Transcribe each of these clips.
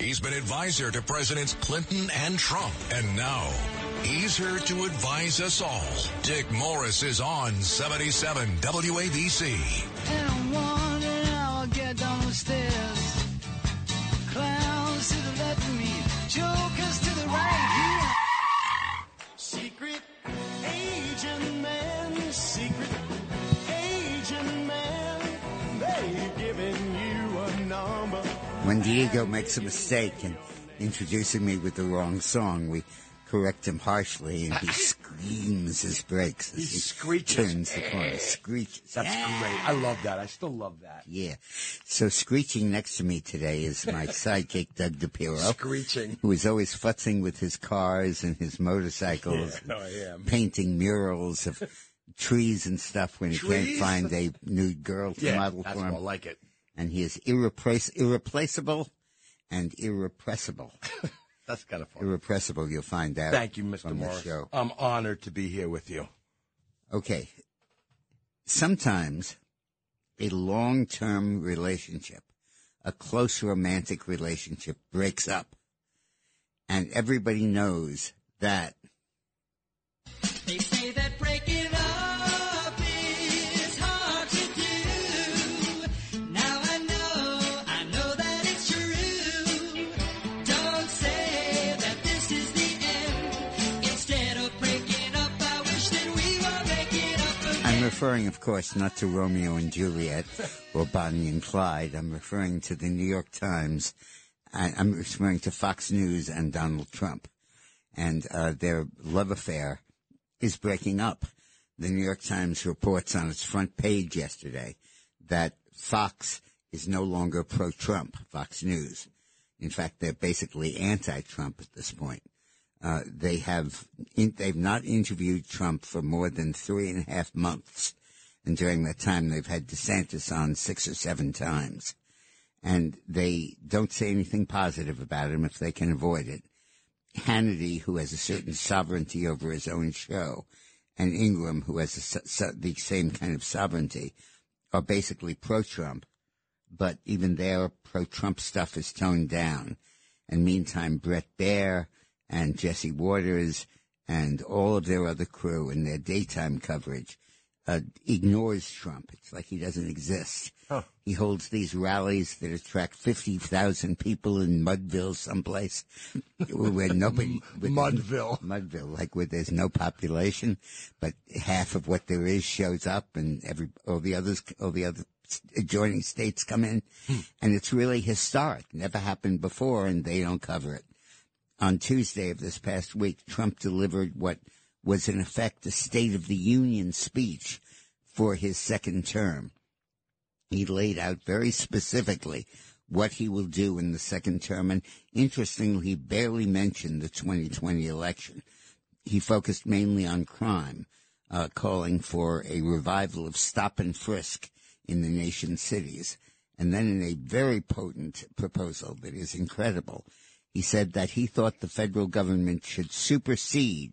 He's been advisor to Presidents Clinton and Trump. And now he's here to advise us all. Dick Morris is on 77 WABC. Diego makes a mistake in introducing me with the wrong song, we correct him harshly and he screams his brakes as He breaks. he screeches. turns the corner. Screeches. That's great. I love that. I still love that. Yeah. So screeching next to me today is my sidekick, Doug DePiro. Screeching. Who is always futzing with his cars and his motorcycles. Yeah, I. Painting murals of trees and stuff when he can't find a nude girl to Yeah, model for him. more like it. And he is irreplace- irreplaceable and irrepressible. That's kind of fun. irrepressible, you'll find out. Thank you, Mr. from Morris. show. I'm honored to be here with you. Okay. Sometimes a long term relationship, a close romantic relationship breaks up. And everybody knows that I'm referring, of course, not to Romeo and Juliet or Bonnie and Clyde. I'm referring to the New York Times. I- I'm referring to Fox News and Donald Trump. And uh, their love affair is breaking up. The New York Times reports on its front page yesterday that Fox is no longer pro-Trump, Fox News. In fact, they're basically anti-Trump at this point. Uh, they have in, they've not interviewed Trump for more than three and a half months, and during that time they've had DeSantis on six or seven times, and they don't say anything positive about him if they can avoid it. Hannity, who has a certain sovereignty over his own show, and Ingraham, who has a, so- the same kind of sovereignty, are basically pro-Trump, but even their pro-Trump stuff is toned down. And meantime, Bret Baier and Jesse Watters and all of their other crew in their daytime coverage uh, ignores Trump. It's like he doesn't exist. He holds these rallies that attract 50,000 people in Mudville someplace where nobody... Mudville. Mudville, like where there's no population, but half of what there is shows up and every, all the others, all the other adjoining states come in. And it's really historic. Never happened before and they don't cover it. On Tuesday of this past week, Trump delivered what was in effect a State of the Union speech for his second term. He laid out very specifically what he will do in the second term, and interestingly, he barely mentioned the 2020 election. He focused mainly on crime, uh, calling for a revival of stop and frisk in the nation's cities. And then in a very potent proposal that is incredible, he said that he thought the federal government should supersede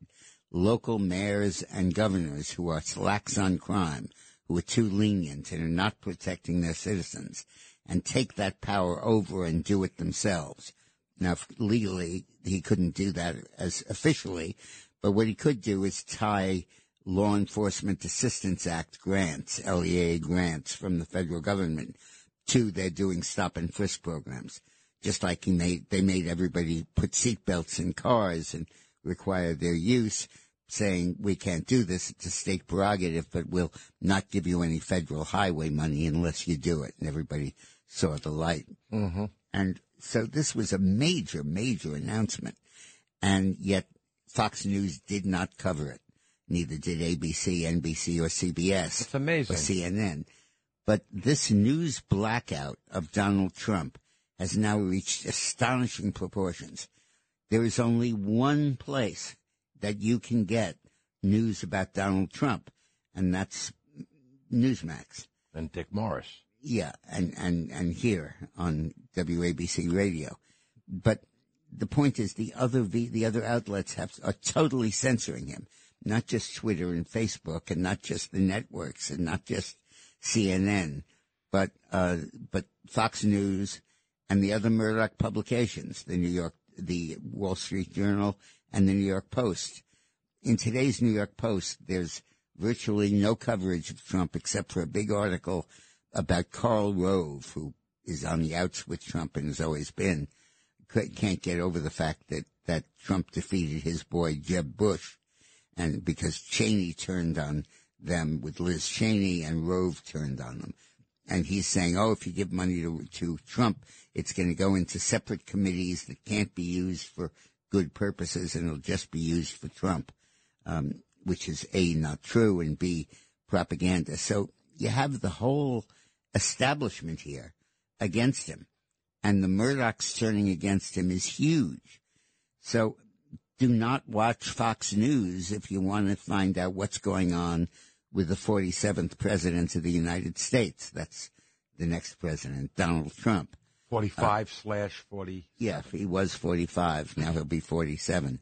local mayors and governors who are slacks on crime, who are too lenient and are not protecting their citizens, and take that power over and do it themselves. Now, legally, he couldn't do that as officially, but what he could do is tie Law Enforcement Assistance Act grants, LEA grants from the federal government to their doing stop and frisk programs. Just like he made, they made everybody put seatbelts in cars and require their use, saying we can't do this. It's a state prerogative, but we'll not give you any federal highway money unless you do it. And everybody saw the light. Mm-hmm. And so this was a major, major announcement. And yet Fox News did not cover it. Neither did ABC, NBC, or CBS. It's amazing. Or CNN. But this news blackout of Donald Trump has now reached astonishing proportions. There is only one place that you can get news about Donald Trump, and that's Newsmax. And Dick Morris. Yeah, and, and, and here on WABC radio. But the point is the other, v, the other outlets have, are totally censoring him. Not just Twitter and Facebook and not just the networks and not just CNN, but, uh, but Fox News and the other Murdoch publications, the New York, the Wall Street Journal, and the New York Post. In today's New York Post, there's virtually no coverage of Trump except for a big article about Karl Rove, who is on the outs with Trump and has always been, can't get over the fact that, that Trump defeated his boy Jeb Bush, and because Cheney turned on them with Liz Cheney and Rove turned on them. And he's saying, oh, if you give money to, to Trump, it's going to go into separate committees that can't be used for good purposes and it'll just be used for Trump, um, which is A, not true, and B, propaganda. So you have the whole establishment here against him. And the Murdochs turning against him is huge. So do not watch Fox News if you want to find out what's going on with the 47th president of the United States. That's the next president, Donald Trump. 45 slash 40. Yeah, he was 45. Now he'll be 47.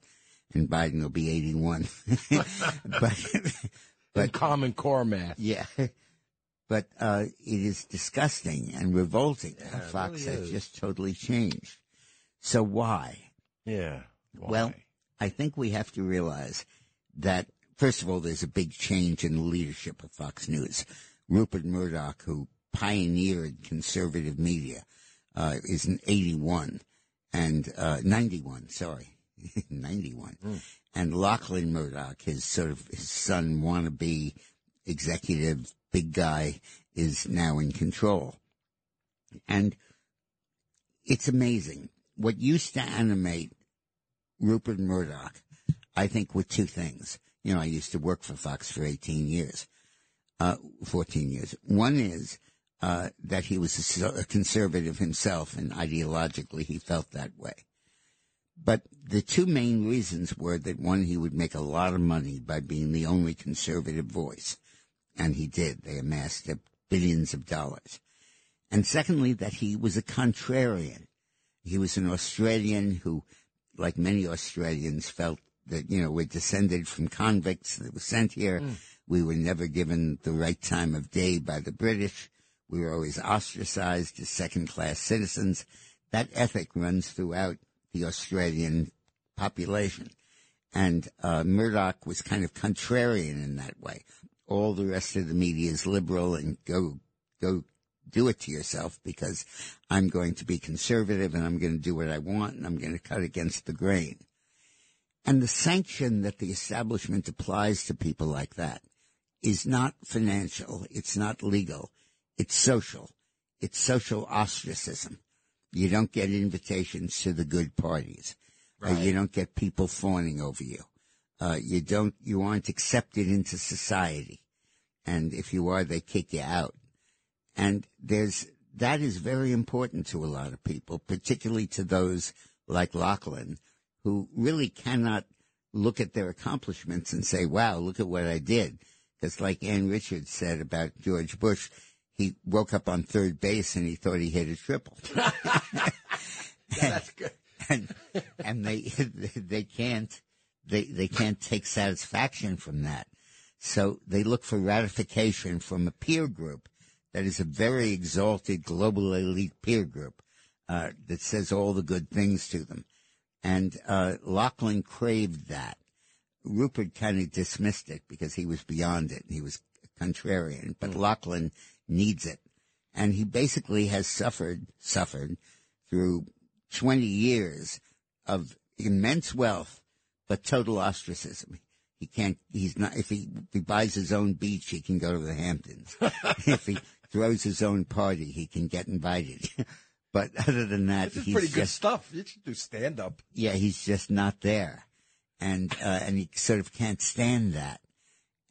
And Biden will be 81. but, But Common Core math. yeah. But uh, it is disgusting and revolting how Fox really has just totally changed. So why? Yeah. Why? Well, I think we have to realize that, first of all, there's a big change in the leadership of Fox News. Rupert Murdoch, who pioneered conservative media, uh, is in 81 and, uh, 91, sorry, 91. And Lachlan Murdoch, his sort of, his son wannabe executive big guy is now in control. And it's amazing. What used to animate Rupert Murdoch, I think, were two things. You know, I used to work for Fox for 18 years, uh, 14 years. One is, uh, that he was a, a conservative himself and ideologically he felt that way. But the two main reasons were that one, he would make a lot of money by being the only conservative voice. And he did. They amassed billions of dollars. And secondly, that he was a contrarian. He was an Australian who, like many Australians, felt that, you know, we're descended from convicts that were sent here. We were never given the right time of day by the British. We were always ostracized as second class citizens. That ethic runs throughout the Australian population. And uh, Murdoch was kind of contrarian in that way. All the rest of the media is liberal and go go do it to yourself because I'm going to be conservative and I'm going to do what I want and I'm going to cut against the grain. And the sanction that the establishment applies to people like that is not financial. It's not legal. It's social. It's social ostracism. You don't get invitations to the good parties. Uh, you don't get people fawning over you. Uh, you don't, you aren't accepted into society. And if you are, they kick you out. And there's, that is very important to a lot of people, particularly to those like Lachlan, who really cannot look at their accomplishments and say, wow, look at what I did. Because like Ann Richards said about George Bush, he woke up on third base and he thought he hit a triple. That's good. and, and they, they can't, they, they can't take satisfaction from that. So they look for ratification from a peer group that is a very exalted global elite peer group, uh, that says all the good things to them. And, uh, Lachlan craved that. Rupert kind of dismissed it because he was beyond it. He was contrarian, but Lachlan needs it. And he basically has suffered, suffered through 20 years of immense wealth, but total ostracism. He can't, he's not, if he, if he buys his own beach, he can go to the Hamptons. if he throws his own party, he can get invited. but other than that, This is he's pretty good just, stuff. You should do stand up. yeah, he's just not there. And, uh, and he sort of can't stand that.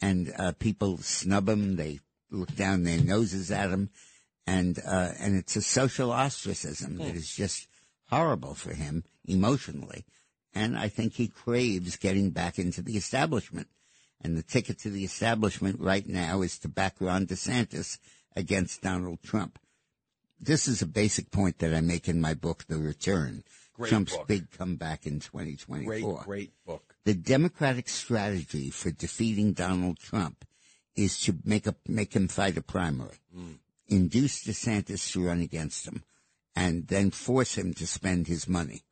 And, uh, people snub him. They look down their noses at him. And, uh, and it's a social ostracism that is just horrible for him emotionally. And I think he craves getting back into the establishment. And the ticket to the establishment right now is to back Ron DeSantis against Donald Trump. This is a basic point that I make in my book, The Return. Great Trump's book. big comeback in 2024. Great, great book. The Democratic strategy for defeating Donald Trump is to make a make him fight a primary, induce DeSantis to run against him, and then force him to spend his money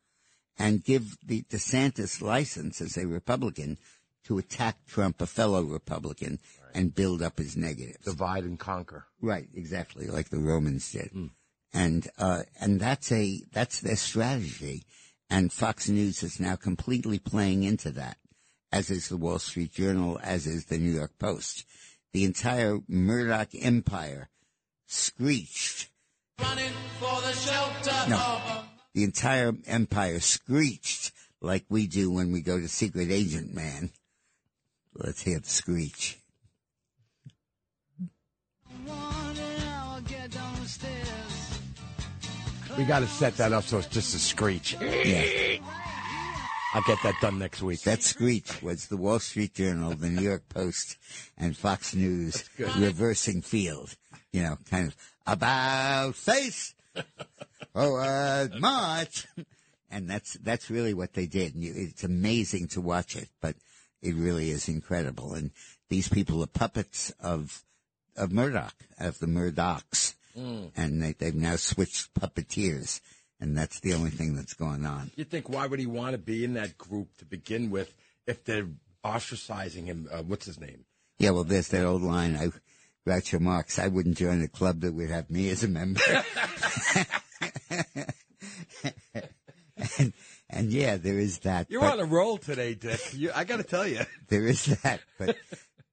and give the DeSantis license as a Republican to attack Trump, a fellow Republican, and build up his negatives. Divide and conquer. Right, exactly, like the Romans did. And uh, and that's a that's their strategy. And Fox News is now completely playing into that, as is the Wall Street Journal, as is the New York Post. The entire Murdoch empire screeched. No, the entire empire screeched like we do when we go to Secret Agent Man. Let's hear the screech. We got to set that up so it's just a screech. Yeah. I'll get that done next week. That screech was the Wall Street Journal, the New York Post, and Fox News reversing field. You know, kind of about face, forward march, and that's that's really what they did. And you, it's amazing to watch it, but it really is incredible. And these people are puppets of of Murdoch, of the Murdochs, hmm. and they, they've now switched puppeteers, and that's the only thing that's going on. You think why would he want to be in that group to begin with if they're ostracizing him? Uh, what's his name? Yeah, well, there's that old line. I, Groucho Marx, I wouldn't join a club that would have me as a member. and, and yeah, there is that. You're on a roll today, Dick. You, I got to tell you. there is that, but,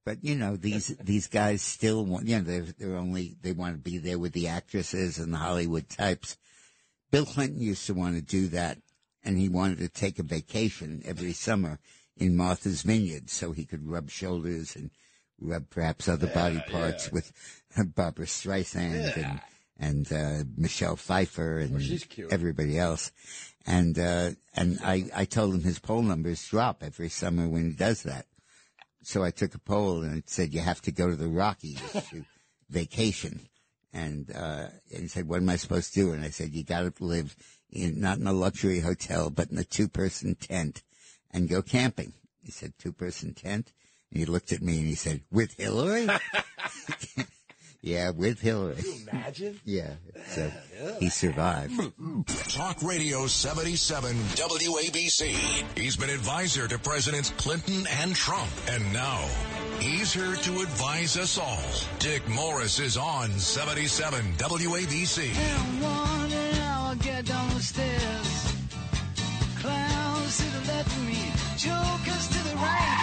but you know, these, these guys still want, you know, they're, they're only, they want to be there with the actresses and the Hollywood types. Bill Clinton used to want to do that and he wanted to take a vacation every summer in Martha's Vineyard so he could rub shoulders and rub perhaps other body parts with Barbra Streisand and and uh, Michelle Pfeiffer and cute. everybody else. And uh, and I I told him his poll numbers drop every summer when he does that. So I took a poll and it said you have to go to the Rockies to vacation. And, uh, and he said, what am I supposed to do? And I said, you gotta live in, not in a luxury hotel, but in a two person tent and go camping. He said, two person tent? And he looked at me and he said, with Hillary? yeah, with Hillary. Can you Imagine. Yeah. So he survived. Talk Radio 77 WABC. He's been advisor to Presidents Clinton and Trump. And now he's here to advise us all. Dick Morris is on 77 WABC. And one hour, get down the stairs. Clowns to the left of me, jokers to the right.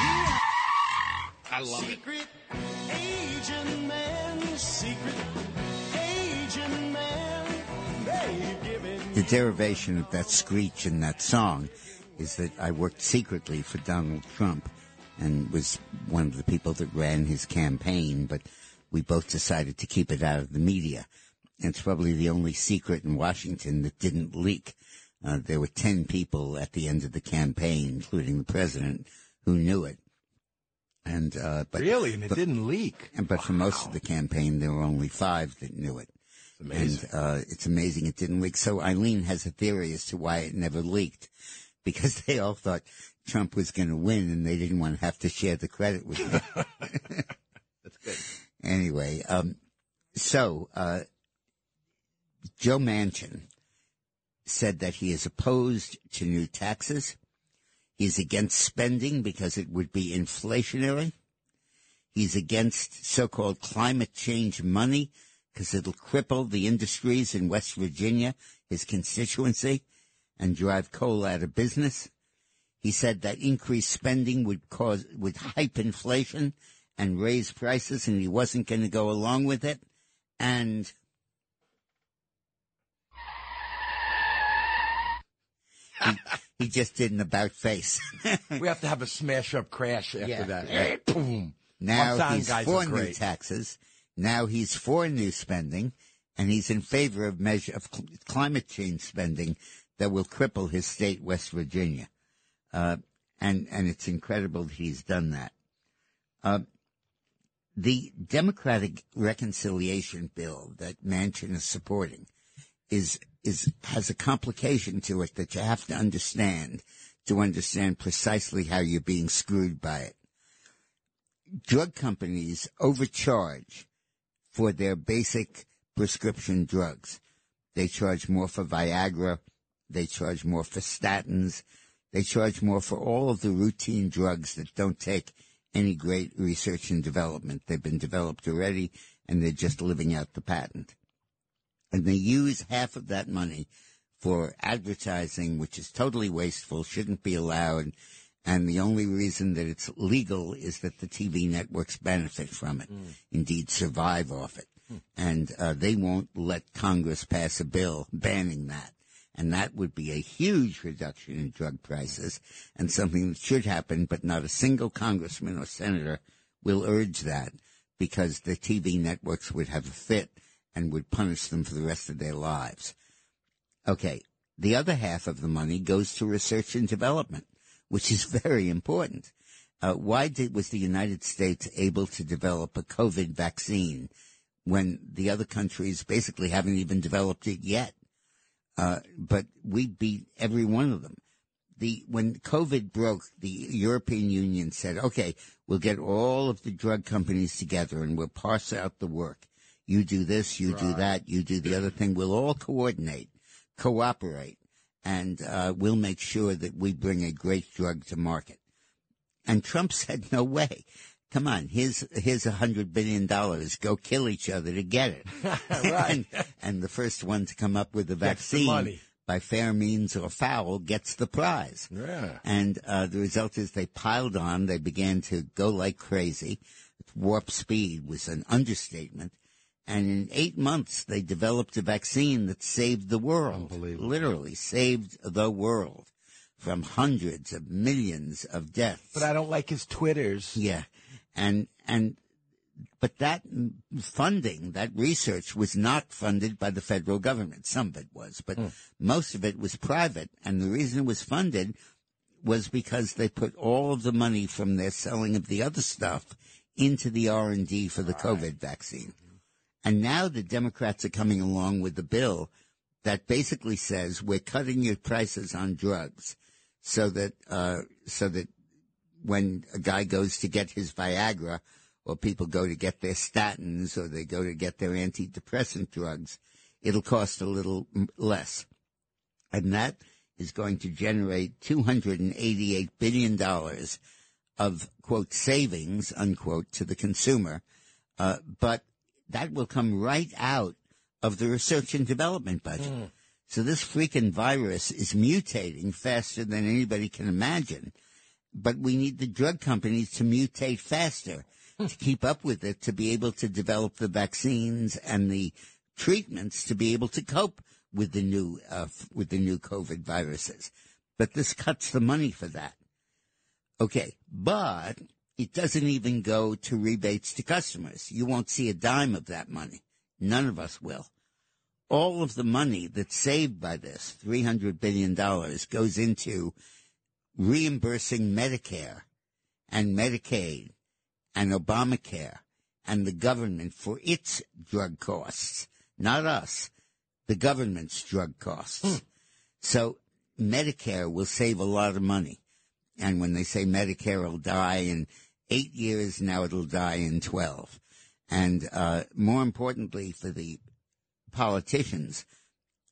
I love it. Secret agent man, secret agent man. They The derivation of that screech in that song is that I worked secretly for Donald Trump and was one of the people that ran his campaign, but we both decided to keep it out of the media. And it's probably the only secret in Washington that didn't leak. Uh, there were 10 people at the end of the campaign, including the president, who knew it. And, uh, but, Really? And it but- didn't leak. and but for most of the campaign, there were only five that knew it. amazing. And uh, it's amazing it didn't leak. So Eileen has a theory as to why it never leaked, because they all thought Trump was going to win, and they didn't want to have to share the credit with him. That's good. anyway, um, so uh, Joe Manchin said that he is opposed to new taxes. He's against spending because it would be inflationary. He's against so-called climate change money because it'll cripple the industries in West Virginia, his constituency, and drive coal out of business. He said that increased spending would cause, would hype inflation and raise prices and he wasn't going to go along with it. And he, he just did an about face. We have to have a smash up crash after Yeah. that. Boom. Now he's for new great. taxes. Now he's for new spending, and he's in favor of measure of cl- climate change spending that will cripple his state, West Virginia. Uh, and and it's incredible that he's done that. Uh, the Democratic reconciliation bill that Manchin is supporting is is has a complication to it that you have to understand to understand precisely how you're being screwed by it drug companies overcharge for their basic prescription drugs. They charge more for Viagra. They charge more for statins. They charge more for all of the routine drugs that don't take any great research and development. They've been developed already and they're just living out the patent. And they use half of that money for advertising, which is totally wasteful, shouldn't be allowed. And the only reason that it's legal is that the TV networks benefit from it, indeed survive off it. And uh, they won't let Congress pass a bill banning that. And that would be a huge reduction in drug prices and something that should happen, but not a single congressman or senator will urge that because the TV networks would have a fit and would punish them for the rest of their lives. Okay. The other half of the money goes to research and development, which is very important. Uh, why did, was the United States able to develop a COVID vaccine when the other countries basically haven't even developed it yet? Uh, but we beat every one of them. The, when COVID broke, the European Union said, okay, we'll get all of the drug companies together and we'll parse out the work. You do this, you do that, you do the other thing. We'll all coordinate, cooperate, and uh, we'll make sure that we bring a great drug to market. And Trump said, no way. Come on, here's, here's a hundred billion dollars. Go kill each other to get it. Right. and, and the first one to come up with the vaccine by fair means or foul gets the prize. Yeah. And uh, the result is they piled on. They began to go like crazy. Warp speed was an understatement. And in eight months, they developed a vaccine that saved the world. Literally saved the world from hundreds of millions of deaths. But I don't like his Twitters. Yeah. And, and, but that funding, that research was not funded by the federal government. Some of it was, but hmm. most of it was private. And the reason it was funded was because they put all of the money from their selling of the other stuff into the R&D for the COVID vaccine. And now the Democrats are coming along with a bill that basically says we're cutting your prices on drugs so that, uh, so that when a guy goes to get his Viagra or people go to get their statins or they go to get their antidepressant drugs, it'll cost a little less. And that is going to generate $288 billion of quote savings unquote to the consumer. Uh, but that will come right out of the research and development budget. So this freaking virus is mutating faster than anybody can imagine. But we need the drug companies to mutate faster to keep up with it, to be able to develop the vaccines and the treatments to be able to cope with the new, uh, with the new COVID viruses. But this cuts the money for that. Okay, but it doesn't even go to rebates to customers. You won't see a dime of that money. None of us will. All of the money that's saved by this, $300 billion, goes into reimbursing Medicare and Medicaid and Obamacare and the government for its drug costs, not us, the government's drug costs. Hmm. So Medicare will save a lot of money. And when they say Medicare will die in eight years, now it'll die in 12. And, uh, more importantly for the politicians,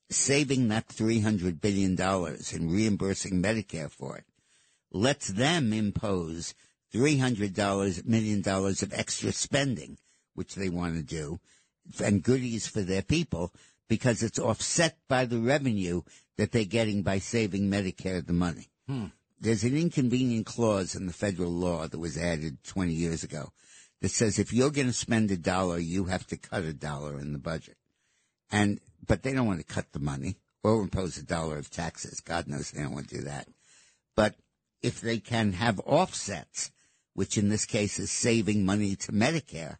saving that $300 billion and reimbursing Medicare for it lets them impose $300 million of extra spending, which they want to do, and goodies for their people because it's offset by the revenue that they're getting by saving Medicare the money. There's an inconvenient clause in the federal law that was added 20 years ago that says if you're going to spend a dollar, you have to cut a dollar in the budget. And, but they don't want to cut the money or impose a dollar of taxes. God knows they don't want to do that. But if they can have offsets, which in this case is saving money to Medicare,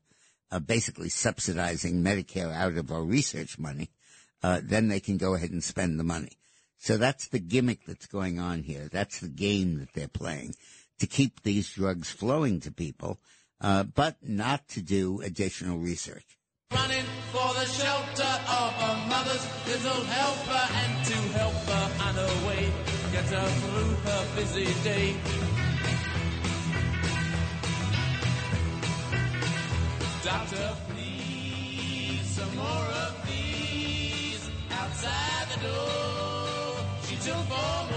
uh, basically subsidizing Medicare out of our research money, uh, then they can go ahead and spend the money. So that's the gimmick that's going on here. That's the game that they're playing to keep these drugs flowing to people, uh, but not to do additional research. Running for the shelter of a mother's little helper and to help her on her way, get her through her busy day. Doctor, please, some more of these outside. special for more.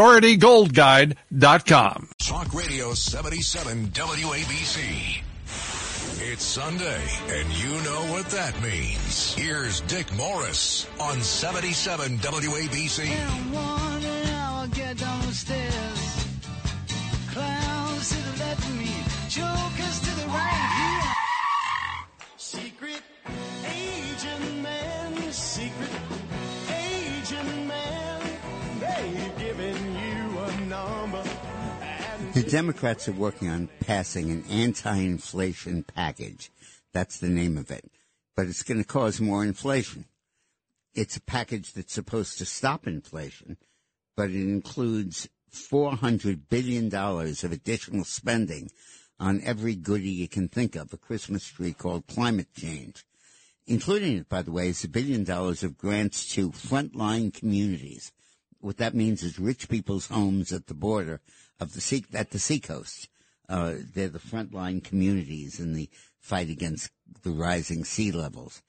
PriorityGoldGuide.com. Talk Radio 77 WABC. It's Sunday, and you know what that means. Here's Dick Morris on 77 WABC. And one hour get down the stairs. Clowns to the left of me, jokers to the right. The Democrats are working on passing an anti-inflation package. That's the name of it. But it's going to cause more inflation. It's a package that's supposed to stop inflation, but it includes $400 billion of additional spending on every goodie you can think of, a Christmas tree called climate change. Including it, by the way, is a billion dollars of grants to frontline communities. What that means is rich people's homes at the border of the sea, at the seacoast. Uh, they're the frontline communities in the fight against the rising sea levels.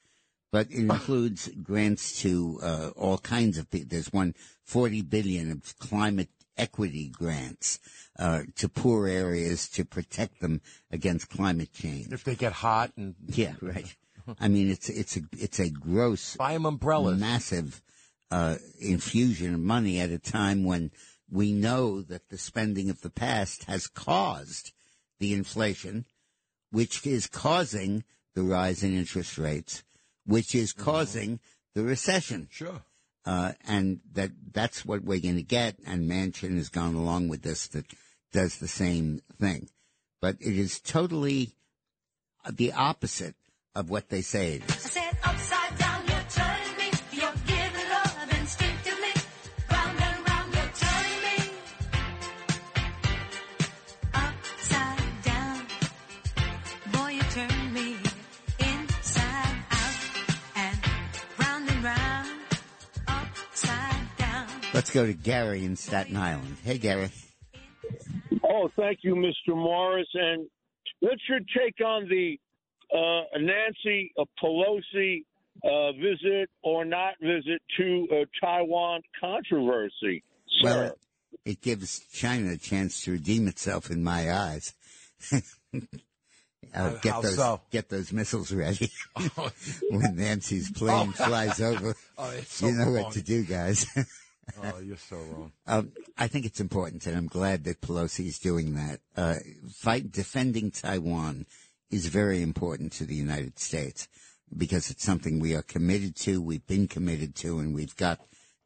But it includes grants to uh, all kinds of people. There's one 40 billion of climate equity grants uh, to poor areas to protect them against climate change. If they get hot and Yeah, right. I mean, it's it's a it's a gross, buy them umbrellas. massive uh, infusion of money at a time when we know that the spending of the past has caused the inflation, which is causing the rise in interest rates, which is causing the recession. Sure. Uh, and that that's what we're going to get. And Manchin has gone along with this that does the same thing, but it is totally the opposite of what they say it is. Let's go to Gary in Staten Island. Hey, Gary. Oh, thank you, Mr. Morris. And what's your take on the uh, Nancy Pelosi uh, visit or not visit to uh, Taiwan controversy? Well, sir? it, it gives China a chance to redeem itself in my eyes. uh, get how those so? get those missiles ready when Nancy's plane flies over. Oh, it's so you know wrong. what to do, guys. Oh, you're so wrong. Um, I think it's important, and I'm glad that Pelosi is doing that. Uh, fight defending Taiwan is very important to the United States because it's something we are committed to, we've been committed to, and we've got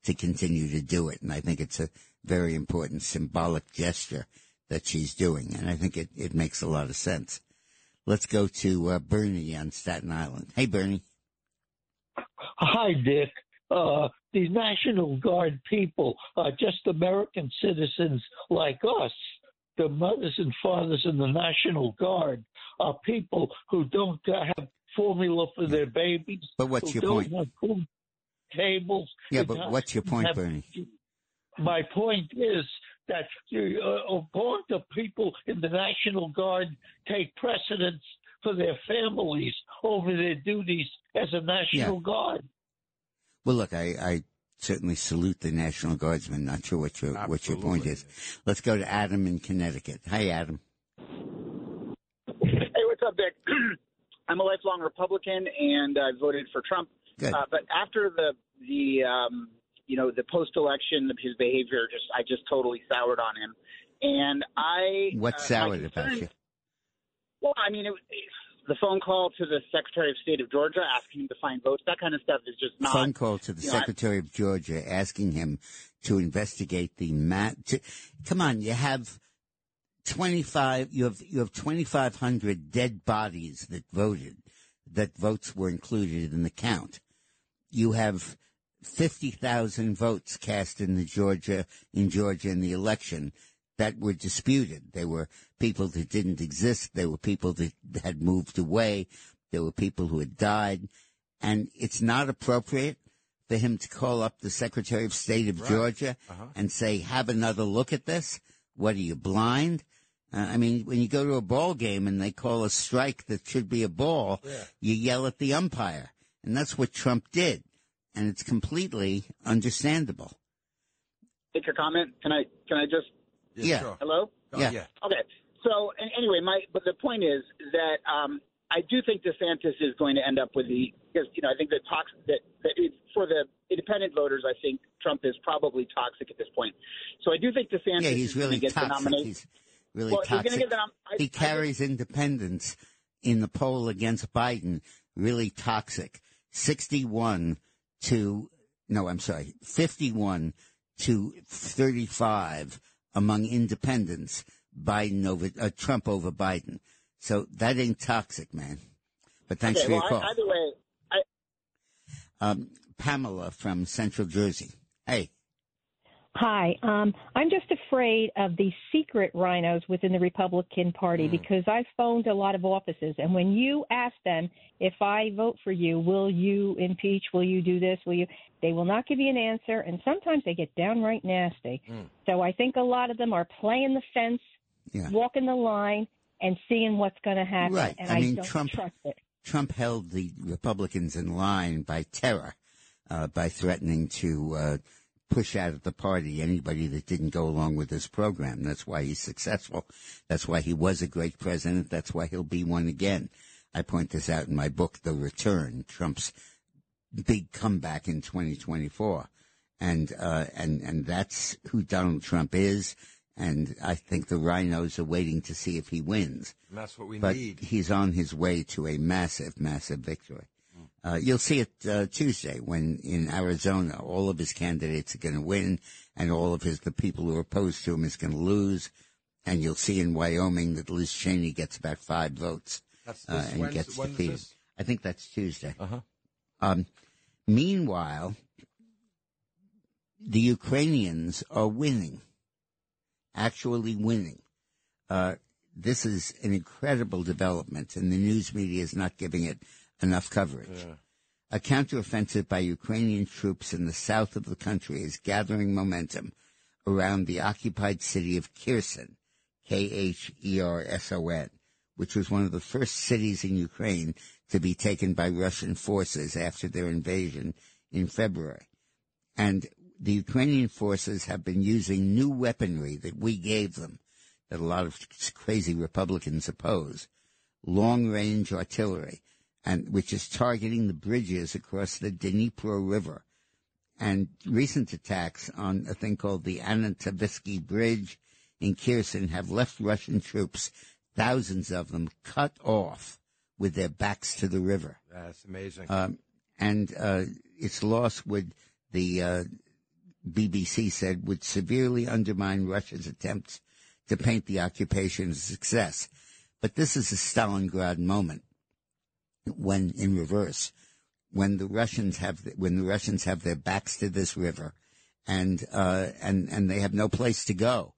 to continue to do it. And I think it's a very important symbolic gesture that she's doing, and I think it, it makes a lot of sense. Let's go to uh, Bernie on Staten Island. Hey, Bernie. Hi, Dick. Uh, these National Guard people are just American citizens like us. The mothers and fathers in the National Guard are people who don't uh, have formula for their babies. But what's your point? Tables. Yeah, but what's your point, have- Bernie? My point is that uh, the people in the National Guard take precedence for their families over their duties as a National Guard. Well, look, I, I certainly salute the National Guardsmen. Not sure what your what your point is. Let's go to Adam in Connecticut. Hi, Adam. Hey, what's up, Dick? I'm a lifelong Republican, and I voted for Trump. Good. Uh, but after the the um, you know the post election, his behavior just I just totally soured on him, and I What uh, soured my about you? Well, I mean, it, the phone call to the Secretary of State of Georgia asking him to find votes, that kind of stuff is just not. Phone call to the you know, Secretary of Georgia asking him to investigate the mat. To, come on, you have twenty five. You have you have twenty five hundred dead bodies that voted. that votes were included in the count. You have 50,000 votes cast in the Georgia, in Georgia in the election that were disputed. There were people that didn't exist. There were people that had moved away. There were people who had died. And it's not appropriate for him to call up the Secretary of State of Right. Georgia Uh-huh. and say, have another look at this. What are you blind? Uh, I mean, when you go to a ball game and they call a strike that should be a ball, you yell at the umpire. And that's what Trump did. And it's completely understandable. Take your comment. Can I? Can I just? Yeah, sure. Hello. Oh, Yeah. yeah. Okay. So an- anyway, my but the point is that um, I do think DeSantis is going to end up with the because you know I think that talks that, that it, for the independent voters I think Trump is probably toxic at this point. So I do think DeSantis Yeah, is he's going really to get the toxic. nomination. He's really Well, he's toxic. get the nom- I- he I carries independence in the poll against Biden. Really toxic. 61 to, no, I'm sorry, 51 to 35 among independents. Biden over, uh, Trump over Biden. So that ain't toxic, man. But thanks okay, for your well, call. I, either way, I, um, Pamela from Central Jersey. Hey. Hi. Um, I'm just afraid of the secret RINOs within the Republican Party because I've phoned a lot of offices, and when you ask them if I vote for you, will you impeach? Will you do this? Will you? They will not give you an answer, and sometimes they get downright nasty. So I think a lot of them are playing the fence, Yeah. walking the line, and seeing what's going to happen. Right. And I I, mean, don't Trump- trust it. Trump held the Republicans in line by terror, uh, by threatening to uh, push out of the party anybody that didn't go along with his program. That's why he's successful. That's why he was a great president. That's why he'll be one again. I point this out in my book, The Return, Trump's big comeback in 2024. And, uh, and, and that's who Donald Trump is. And I think the RINOs are waiting to see if he wins And that's what we but need. he's on his way to a massive, massive victory. Uh, you'll see it uh, Tuesday when in Arizona all of his candidates are going to win, and all of his the people who are opposed to him is going to lose. And you'll see in Wyoming that Liz Cheney gets about five votes That's uh, and Wednesday- gets defeated. I think that's Tuesday. Uh-huh. Um, meanwhile, the Ukrainians are winning, actually winning. Uh, this is an incredible development, and the news media is not giving it enough coverage. A counteroffensive by Ukrainian troops in the south of the country is gathering momentum around the occupied city of Kherson, K-H-E-R-S-O-N, which was one of the first cities in Ukraine to be taken by Russian forces after their invasion in February. And the Ukrainian forces have been using new weaponry that we gave them, that a lot of crazy Republicans oppose, long range artillery, and which is targeting the bridges across the Dnipro River. And recent attacks on a thing called the Antonovsky Bridge in Kherson have left Russian troops, thousands of them, cut off with their backs to the river. That's amazing. Um, and uh, its loss would, the uh, BBC said, would severely undermine Russia's attempts to paint the occupation as a success. But this is a Stalingrad moment when, in reverse, when the Russians have when the Russians have their backs to this river, and uh, and and they have no place to go,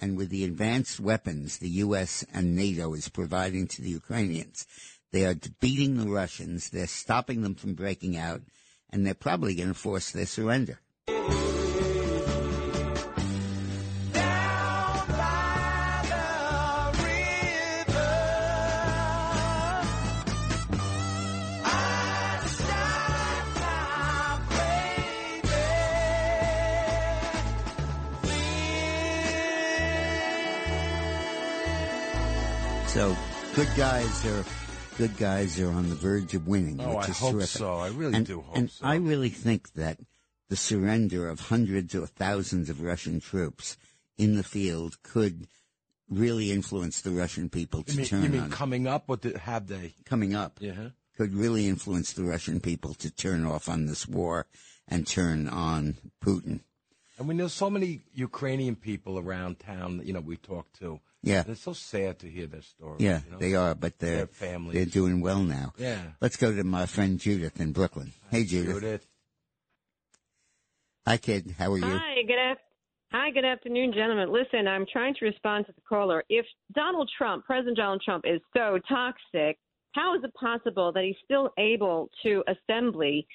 and with the advanced weapons the U.S. and NATO is providing to the Ukrainians, they are beating the Russians. They're stopping them from breaking out, and they're probably going to force their surrender. So good guys are good guys are on the verge of winning, Oh, which I hope terrific. so. I really and, do hope and so. I really think that the surrender of hundreds or thousands of Russian troops in the field could really influence the Russian people to You mean, turn you mean on coming up? What did, have they? coming up Yeah. could really influence the Russian people to turn off on this war and turn on Putin. And we know so many Ukrainian people around town that, you know, we talk to. Yeah. And it's so sad to hear their stories. Yeah, you know? they are, but they're Their families. they're doing well now. Yeah. Let's go to my friend Judith in Brooklyn. Hey, Judith. Judith. Hi, kid. How are you? Hi, good af- Hi, good afternoon, gentlemen. Listen, I'm trying to respond to the caller. If Donald Trump, President Donald Trump, is so toxic, how is it possible that he's still able to assembly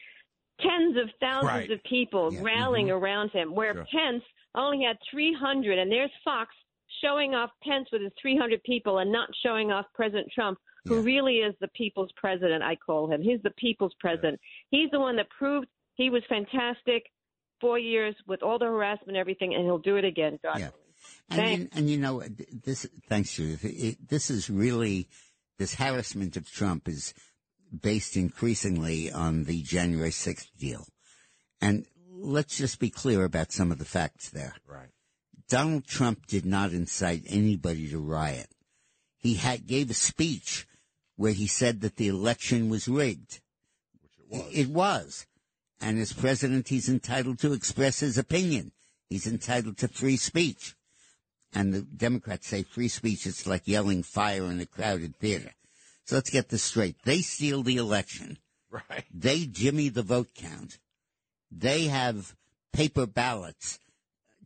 tens of thousands Right. of people Yeah. rallying Mm-hmm. around him, where Sure. Pence only had 300, and there's Fox showing off Pence with his 300 people and not showing off President Trump, who really is the people's president, I call him. He's the people's president. He's the one that proved he was fantastic four years with all the harassment and everything, and he'll do it again. God Yeah. willing. And, you, and you know, this, thanks, Judith. It, this is really, this harassment of Trump is based increasingly on the January 6th deal. And let's just be clear about some of the facts there. Right. Donald Trump did not incite anybody to riot. He had, gave a speech where he said that the election was rigged. Which it was. It was. And as president, he's entitled to express his opinion. He's entitled to free speech. And the Democrats say free speech is like yelling fire in a crowded theater. So let's get this straight. They steal the election. Right. They jimmy the vote count. They have paper ballots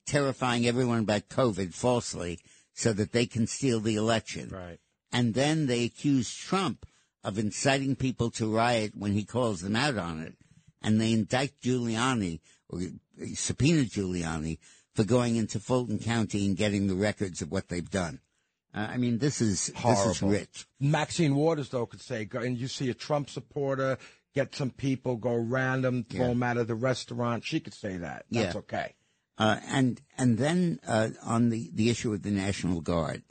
terrifying everyone about COVID falsely so that they can steal the election. Right. And then they accuse Trump of inciting people to riot when he calls them out on it. And they indict Giuliani or subpoena Giuliani for going into Fulton County and getting the records of what they've done. Uh, I mean, this is Horrible. this is rich. Maxine Waters, though, could say, and you see a Trump supporter get some people, go random, throw Yeah. them out of the restaurant. She could say that. That's Yeah. okay. Uh, and and then uh, on the, the issue of the National Guard,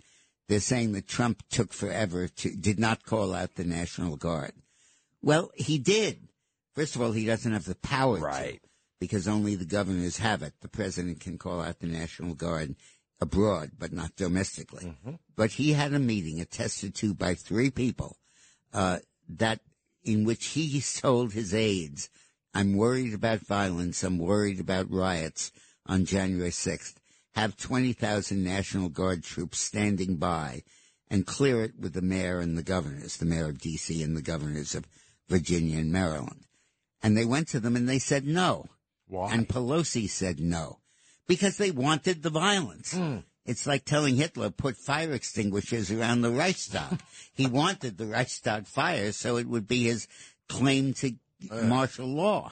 they're saying that Trump took forever to did not call out the National Guard. Well, he did. First of all, he doesn't have the power Right. to, because only the governors have it. The president can call out the National Guard abroad, but not domestically. But he had a meeting attested to by three people uh, that in which he told his aides, "I'm worried about violence. I'm worried about riots on January 6th. Have 20,000 National Guard troops standing by and clear it with the mayor and the governors, the mayor of D.C. and the governors of Virginia and Maryland." And they went to them and they said no. Why? And Pelosi said no because they wanted the violence. Hmm. It's like telling Hitler put fire extinguishers around the Reichstag. he wanted the Reichstag fire so it would be his claim to martial law.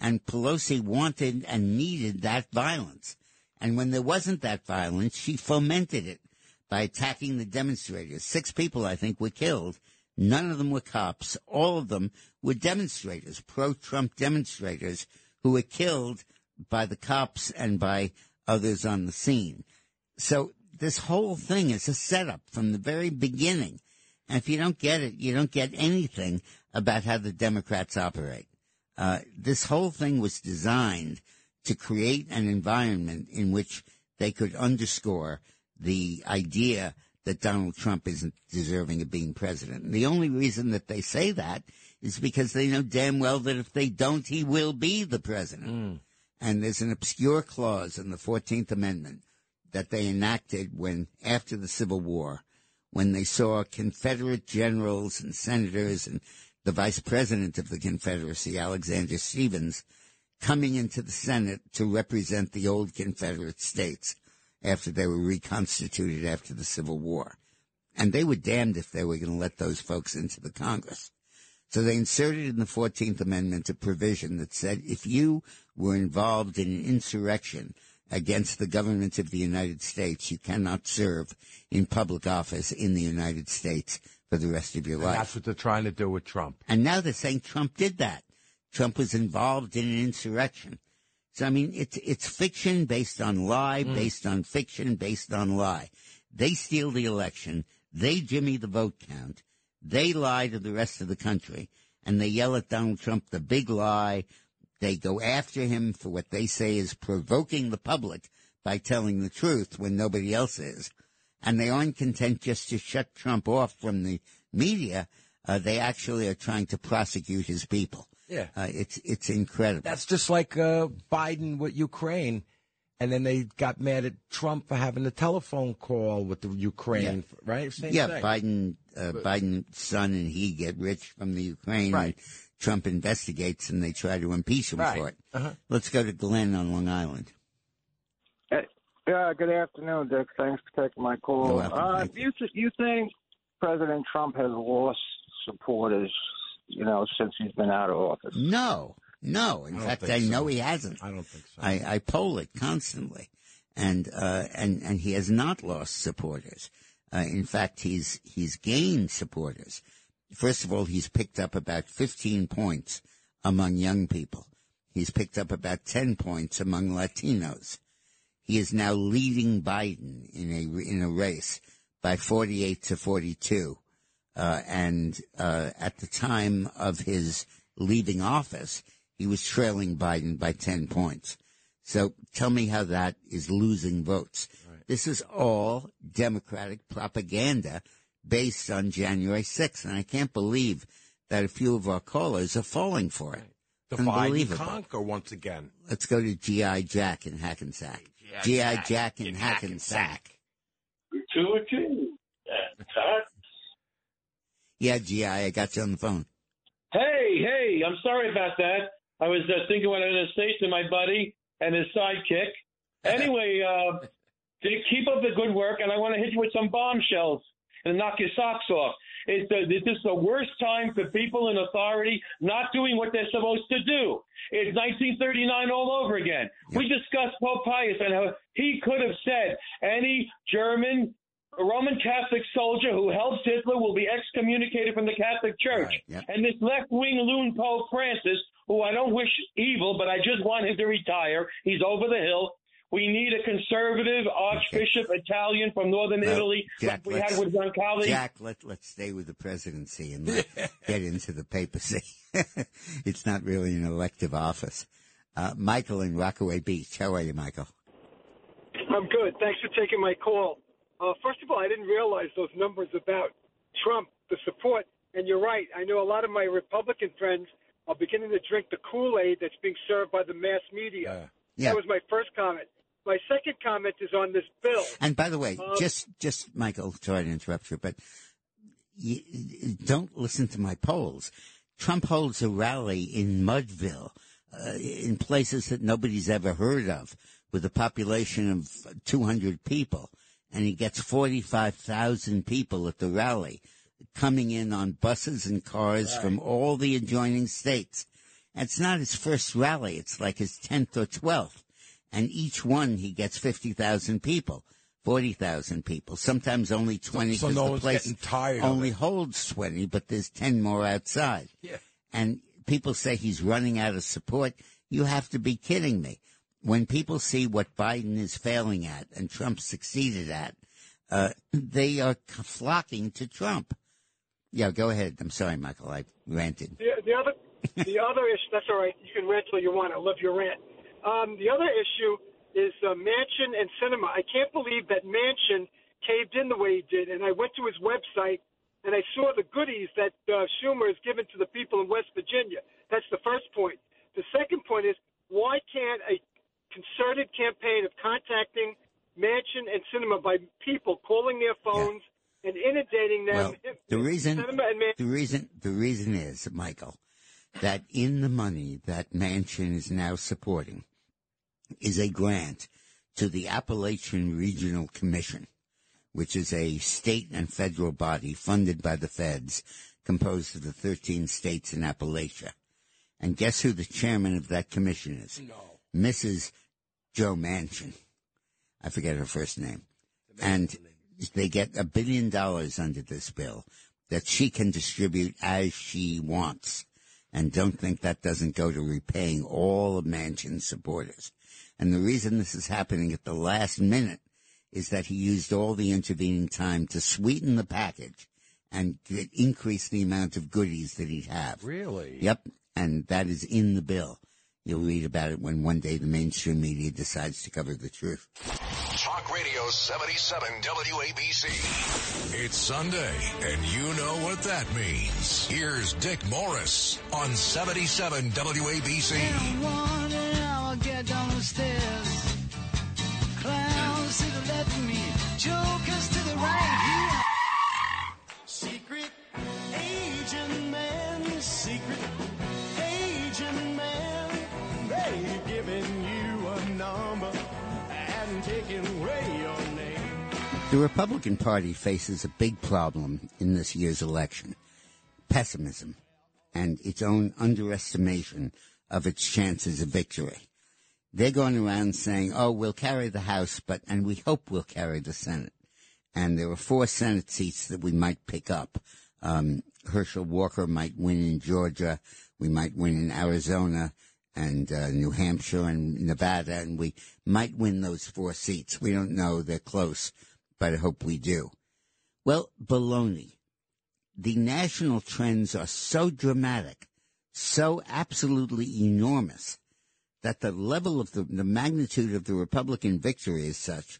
And Pelosi wanted and needed that violence. And when there wasn't that violence, she fomented it by attacking the demonstrators. Six people, I think, were killed. None of them were cops. All of them were demonstrators, pro-Trump demonstrators who were killed by the cops and by others on the scene. So this whole thing is a setup from the very beginning. And if you don't get it, you don't get anything about how the Democrats operate. Uh, this whole thing was designed to create an environment in which they could underscore the idea that Donald Trump isn't deserving of being president. And the only reason that they say that is because they know damn well that if they don't, he will be the president. And there's an obscure clause in the 14th Amendment that they enacted when, after the Civil War, when they saw Confederate generals and senators and the vice president of the Confederacy, Alexander Stephens, coming into the Senate to represent the old Confederate states after they were reconstituted after the Civil War. And they were damned if they were going to let those folks into the Congress. So they inserted in the 14th Amendment a provision that said if you were involved in an insurrection against the government of the United States, you cannot serve in public office in the United States for the rest of your And life. that's what they're trying to do with Trump. And now they're saying Trump did that. Trump was involved in an insurrection. So I mean, it's it's fiction based on lie, mm. based on fiction, based on lie. They steal the election. They jimmy the vote count. They lie to the rest of the country, and they yell at Donald Trump the big lie. They go after him for what they say is provoking the public by telling the truth when nobody else is. And they aren't content just to shut Trump off from the media. Uh, they actually are trying to prosecute his people. Yeah. Uh, it's it's incredible. That's just like uh, Biden with Ukraine. and then they got mad at Trump for having the telephone call with the Ukraine, right? Same yeah, thing. Biden, uh, Biden's son and he get rich from the Ukraine. Right. And Trump investigates and they try to impeach him Right. for it. Uh-huh. Let's go to Glenn on Long Island. Yeah, good afternoon, Dick. Thanks for taking my call. Uh, Thank you you think President Trump has lost supporters, you know, since he's been out of office? No, no. In I fact, I so. know he hasn't. I don't think so. I, I poll it constantly, and uh, and and he has not lost supporters. Uh, in fact, he's he's gained supporters. First of all, he's picked up about 15 points among young people. He's picked up about 10 points among Latinos. He is now leading Biden in a in a race by 48 to 42. Uh, and uh, at the time of his leaving office, he was trailing Biden by 10 points. So tell me how that is losing votes. This is all Democratic propaganda based on January 6th. And I can't believe that a few of our callers are falling for it. Divide and Unbelievable. conquer once again. Let's go to G.I. Jack in Hackensack. G.I. Jack in Hackensack. Two or two. Yeah, G.I., I got you on the phone. Hey, hey, I'm sorry about that. I was uh, thinking what I was going to say to my buddy and his sidekick. Anyway, uh, keep up the good work, and I want to hit you with some bombshells and knock your socks off. It's the, this is the worst time for people in authority not doing what they're supposed to do. It's 1939 all over again. We discussed Pope Pius and how he could have said any German Roman Catholic soldier who helps Hitler will be excommunicated from the Catholic Church. And this left wing loon Pope Francis, who I don't wish evil, but I just want him to retire. He's over the hill. We need a conservative Archbishop Italian from Northern Well, Italy, Jack, like we let's- had with Roncalli. Jack, let, let's stay with the presidency and not get into the papacy. it's not really an elective office. Uh, Michael in Rockaway Beach. How are you, Michael? I'm good. Thanks for taking my call. Uh, first of all, I didn't realize those numbers about Trump, the support. And you're right. I know a lot of my Republican friends are beginning to drink the Kool Aid that's being served by the mass media. Yeah. That was my first comment. My second comment is on this bill. And by the way, Um, just, just, Michael, sorry to interrupt you, but you, don't listen to my polls. Trump holds a rally in Mudville, uh, in places that nobody's ever heard of, with a population of 200 people, and he gets 45,000 people at the rally, coming in on buses and cars from all the adjoining states. And it's not his first rally; it's like his 10th or 12th and each one he gets 50,000 people, 40,000 people, sometimes only 20 So because no the one's place getting tired of only it. holds 20, but there's 10 more outside. Yeah. And people say he's running out of support. You have to be kidding me. When people see what Biden is failing at and Trump succeeded at, uh, they are flocking to Trump. Yeah, go ahead. I'm sorry, Michael. I ranted. The, the other, the other issue. That's all right. You can rant till you want. I love your rant. Um, the other issue is uh, Manchin and Sinema. I can't believe that Manchin caved in the way he did. And I went to his website and I saw the goodies that uh, Schumer has given to the people in West Virginia. That's the first point. The second point is why can't a concerted campaign of contacting Manchin and Sinema by people calling their phones and inundating them? Well, the reason, and Man- the reason, the reason is, Michael, that in the money that Manchin is now supporting is a grant to the Appalachian Regional Commission, which is a state and federal body funded by the feds, composed of the 13 states in Appalachia. And guess who the chairman of that commission is? No. Mrs. Joe Manchin. I forget her first name. And they get a billion dollars under this bill that she can distribute as she wants. And don't think that doesn't go to repaying all of Manchin's supporters. And the reason this is happening at the last minute is that he used all the intervening time to sweeten the package and increase the amount of goodies that he'd have. Really? Yep. And that is in the bill. You'll read about it when one day the mainstream media decides to cover the truth. Talk Radio 77 WABC. It's Sunday, and you know what that means. Here's Dick Morris on 77 WABC. The Republican Party faces a big problem in this year's election pessimism and its own underestimation of its chances of victory. They're going around saying, oh, we'll carry the House, but, and we hope we'll carry the Senate. And there are four Senate seats that we might pick up. Um, Herschel Walker might win in Georgia. We might win in Arizona and uh, New Hampshire and Nevada, and we might win those four seats. We don't know. They're close, but I hope we do. Well, baloney. The national trends are so dramatic, so absolutely enormous, that the level of the, the magnitude of the Republican victory is such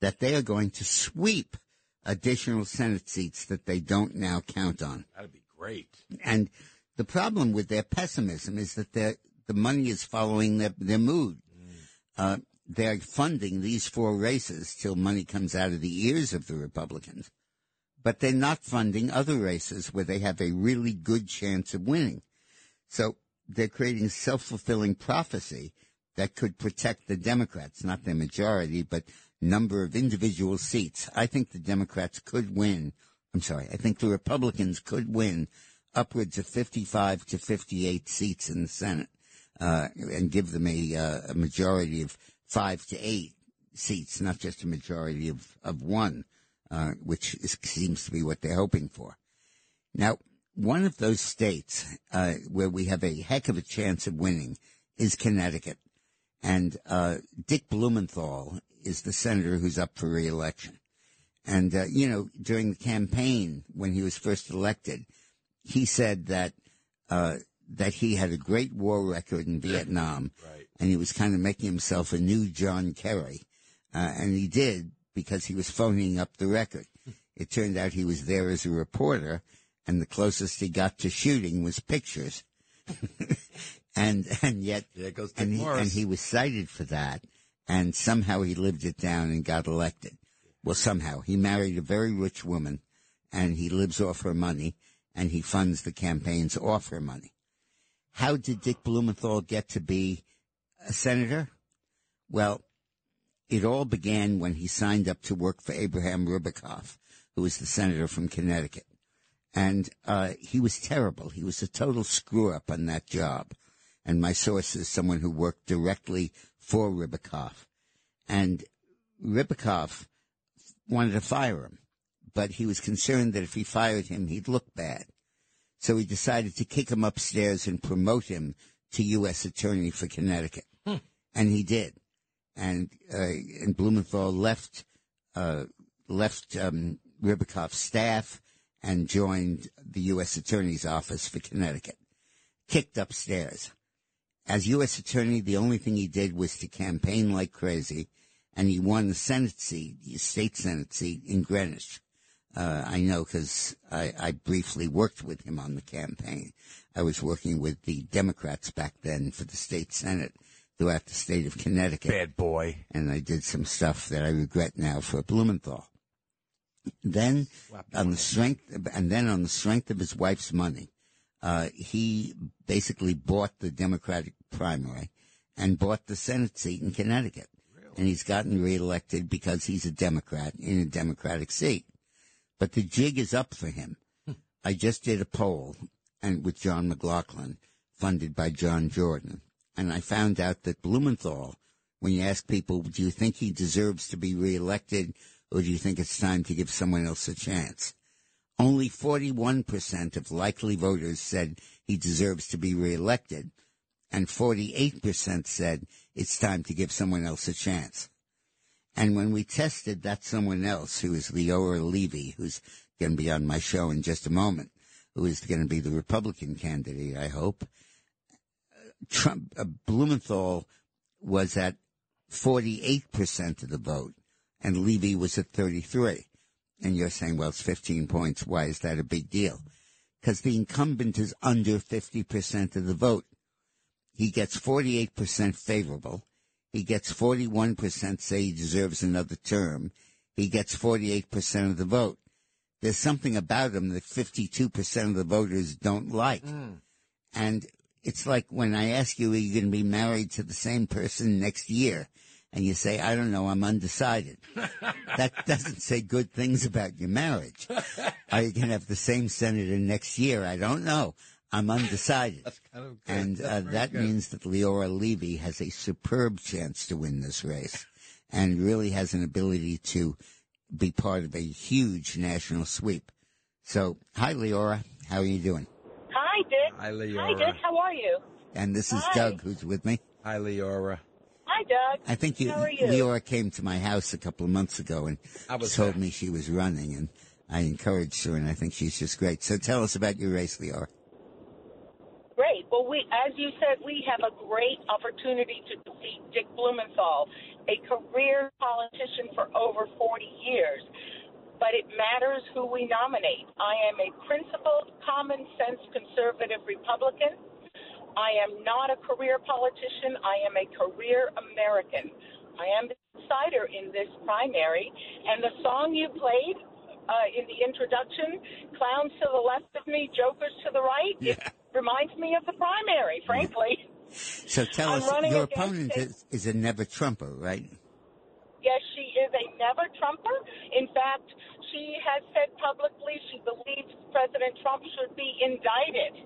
that they are going to sweep additional Senate seats that they don't now count on. That'd be great. And the problem with their pessimism is that the money is following their, their mood. Uh, they're funding these four races till money comes out of the ears of the Republicans. But they're not funding other races where they have a really good chance of winning. So they're creating self-fulfilling prophecy that could protect the Democrats, not their majority, but number of individual seats. I think the Democrats could win. I'm sorry. I think the Republicans could win upwards of 55 to 58 seats in the Senate, uh, and give them a, uh, a majority of five to eight seats, not just a majority of, of one, uh, which is, seems to be what they're hoping for. Now, one of those states uh, where we have a heck of a chance of winning is Connecticut. And uh, Dick Blumenthal is the senator who's up for reelection. And, uh, you know, during the campaign when he was first elected, he said that uh, that he had a great war record in Vietnam, and he was kind of making himself a new John Kerry, uh, and he did because he was phoning up the record. It turned out he was there as a reporter, and the closest he got to shooting was pictures, and and yet and he, and he was cited for that, and somehow he lived it down and got elected. Well, somehow he married a very rich woman, and he lives off her money, and he funds the campaigns off her money. How did Dick Blumenthal get to be a senator? Well, it all began when he signed up to work for Abraham Ribicoff, who was the senator from Connecticut. And uh, he was terrible. He was a total screw up on that job. And my source is someone who worked directly for Ribicoff. And Ribicoff wanted to fire him, but he was concerned that if he fired him, he'd look bad. So he decided to kick him upstairs and promote him to U.S. Attorney for Connecticut. And he did. And, uh, and Blumenthal left, uh, left, um, Ribicoff's staff and joined the U.S. Attorney's office for Connecticut. Kicked upstairs. As U.S. Attorney, the only thing he did was to campaign like crazy, and he won the Senate seat, the state Senate seat in Greenwich. Uh, I know because I, I briefly worked with him on the campaign. I was working with the Democrats back then for the state Senate throughout the state of Connecticut. Bad boy. And I did some stuff that I regret now for Blumenthal. Then on the strength, and then on the strength of his wife's money, uh, he basically bought the Democratic primary and bought the Senate seat in Connecticut. And he's gotten reelected because he's a Democrat in a Democratic seat. But the jig is up for him. I just did a poll and with John McLaughlin, funded by John Jordan. And I found out that Blumenthal, when you ask people, do you think he deserves to be reelected or do you think it's time to give someone else a chance? Only 41% of likely voters said he deserves to be reelected, and 48% said it's time to give someone else a chance. And when we tested that someone else, who is Leora Levy, who's going to be on my show in just a moment, who is going to be the Republican candidate, I hope, Trump, uh, Blumenthal was at 48% of the vote, and Levy was at 33. And you're saying, well, it's 15 points. Why is that a big deal? Because the incumbent is under 50% of the vote. He gets 48% favorable. He gets 41% say he deserves another term. He gets 48% of the vote. There's something about him that 52% of the voters don't like. And it's like when I ask you, are you going to be married to the same person next year? and you say, I don't know, I'm undecided. that doesn't say good things about your marriage. Are you going to have the same senator next year? I don't know. I'm undecided. kind of. And uh, that good. means that Leora Levy has a superb chance to win this race and really has an ability to be part of a huge national sweep. So, hi, Leora. How are you doing? Hi, Leora. Hi, Dick. How are you? And this is Hi. Doug, who's with me. Hi, Leora. Hi, Doug. I think you, How are you? Leora came to my house a couple of months ago and I was told me she was running, and I encouraged her, and I think she's just great. So tell us about your race, Leora. Great. Well, we, as you said, we have a great opportunity to defeat Dick Blumenthal, a career politician for over 40 years. But it matters who we nominate. I am a principled, common sense conservative Republican. I am not a career politician. I am a career American. I am the insider in this primary. And the song you played uh, in the introduction, Clowns to the left of me, Jokers to the right, it reminds me of the primary, frankly. So tell I'm us, your opponent is, is a never Trumper, right? Is a never Trumper. In fact, she has said publicly she believes President Trump should be indicted.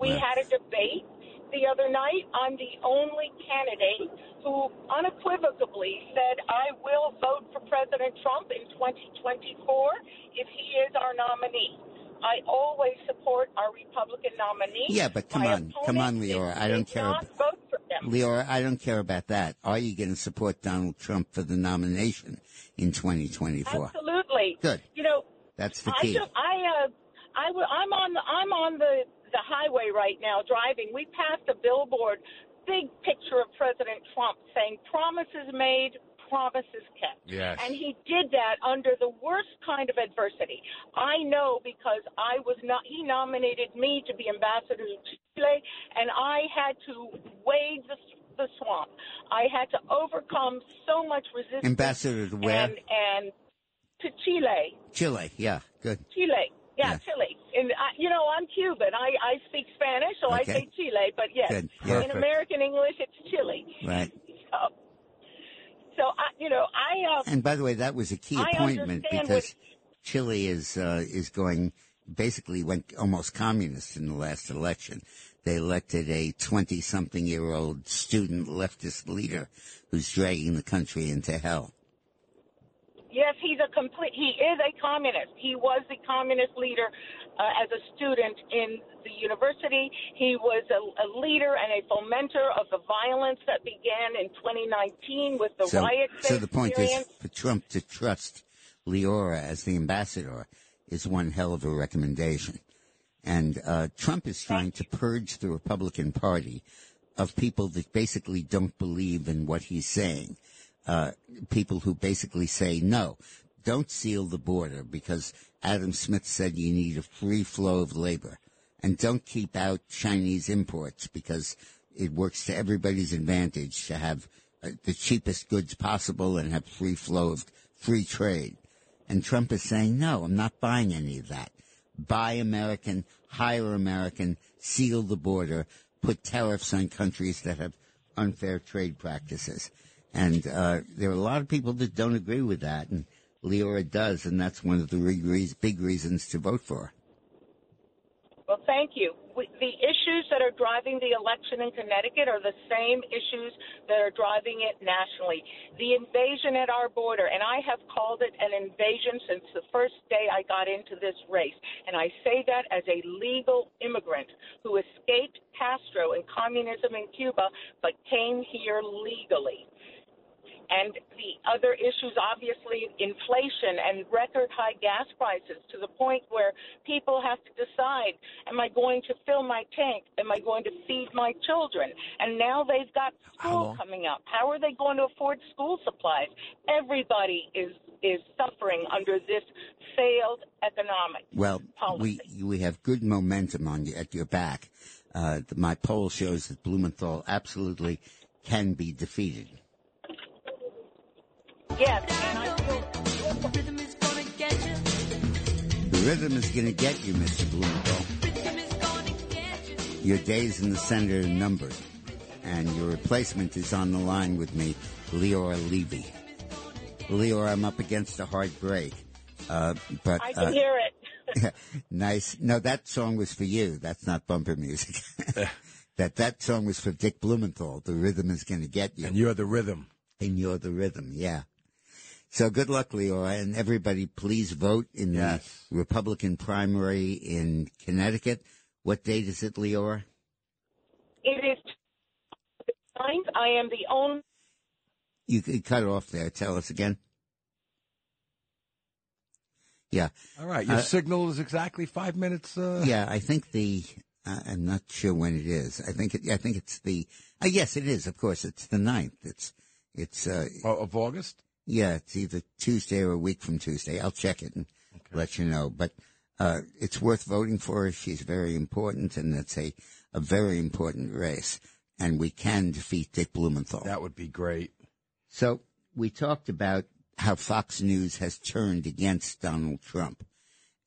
We had a debate the other night. I'm the only candidate who unequivocally said, I will vote for President Trump in 2024 if he is our nominee. I always support our Republican nominee. Yeah, but come My on, come on, Leora. I don't care vote. Leora. I don't care about that. Are you going to support Donald Trump for the nomination in 2024? Absolutely. Good. You know, That's the I key. do, I uh I w- I'm on the I'm on the the highway right now driving. We passed a billboard, big picture of President Trump saying promises made, promises kept. Yes. And he did that under the worst kind of adversity. I know because I was not he nominated me to be ambassador to Chile and I had to wade the the swamp. I had to overcome so much resistance Ambassador to where? and and to Chile. Chile. Yeah, good. Chile. Yeah, Yeah. Chile. And I, you know, I'm Cuban. I I speak Spanish, so I say Chile. But yes, in American English, it's Chile. Right. So, so I, you know, I uh, And by the way, that was a key I appointment because Chile is uh, is going basically went almost communist in the last election. They elected a twenty something year old student leftist leader who's dragging the country into hell. Yes, he's a complete. He is a communist. He was the communist leader uh, as a student in the university. He was a, a leader and a fomenter of the violence that began in 2019 with the so, riots. so the point is for Trump to trust Leora as the ambassador is one hell of a recommendation. And uh, Trump is trying to purge the Republican Party of people that basically don't believe in what he's saying. Uh, people who basically say, no, don't seal the border because Adam Smith said you need a free flow of labor. And don't keep out Chinese imports because it works to everybody's advantage to have uh, the cheapest goods possible and have free flow of free trade. And Trump is saying, no, I'm not buying any of that. Buy American, hire American, seal the border, put tariffs on countries that have unfair trade practices. And uh, there are a lot of people that don't agree with that, and Leora does, and that's one of the big reasons to vote for. Well, thank you. The issues that are driving the election in Connecticut are the same issues that are driving it nationally. The invasion at our border, and I have called it an invasion since the first day I got into this race. And I say that as a legal immigrant who escaped Castro and communism in Cuba, but came here legally. And the other issues, obviously, inflation and record high gas prices to the point where people have to decide, am I going to fill my tank? Am I going to feed my children? And now they've got school coming up. How are they going to afford school supplies? Everybody is is suffering under this failed economic Well, policy. we we have good momentum on you at your back. Uh, my poll shows that Blumenthal absolutely can be defeated. Yes, and I feel The rhythm is going to get you, Mr. Blumenthal. Your days in the Senate are numbered. and your replacement is on the line with me, Leora Levy. Leora, I'm up against a hard break. Uh, but I can uh, hear it. nice. No, that song was for you. That's not bumper music. that that song was for Dick Blumenthal. The rhythm is going to get you. And you're the rhythm. And you're the rhythm. Yeah. So good luck, Leora, and everybody. Please vote in the Republican primary in Connecticut. What date is it, Leora? It is ninth. I am the only. You could cut off there. Tell us again. Yeah. All right. Your Uh, signal is exactly five minutes. Uh, yeah, I think the. Uh, I'm not sure when it is. I think it, I think it's the. Uh, yes, it is. Of course, it's the ninth. It's it's uh, of August. Yeah, it's either Tuesday or a week from Tuesday. I'll check it and let you know. But uh, it's worth voting for her. She's very important, and it's a a very important race. And we can defeat Dick Blumenthal. That would be great. So we talked about how Fox News has turned against Donald Trump.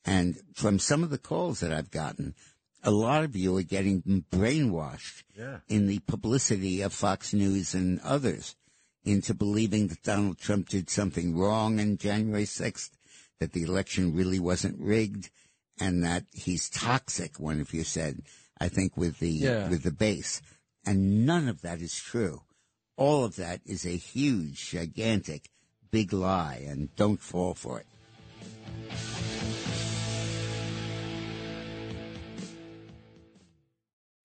And from some of the calls that I've gotten, a lot of you are getting brainwashed Yeah. in the publicity of Fox News and others into believing that Donald Trump did something wrong on January 6th, that the election really wasn't rigged, and that he's toxic, one of you said, I think with the, Yeah. with the base. And none of that is true. All of that is a huge, gigantic, big lie, and don't fall for it.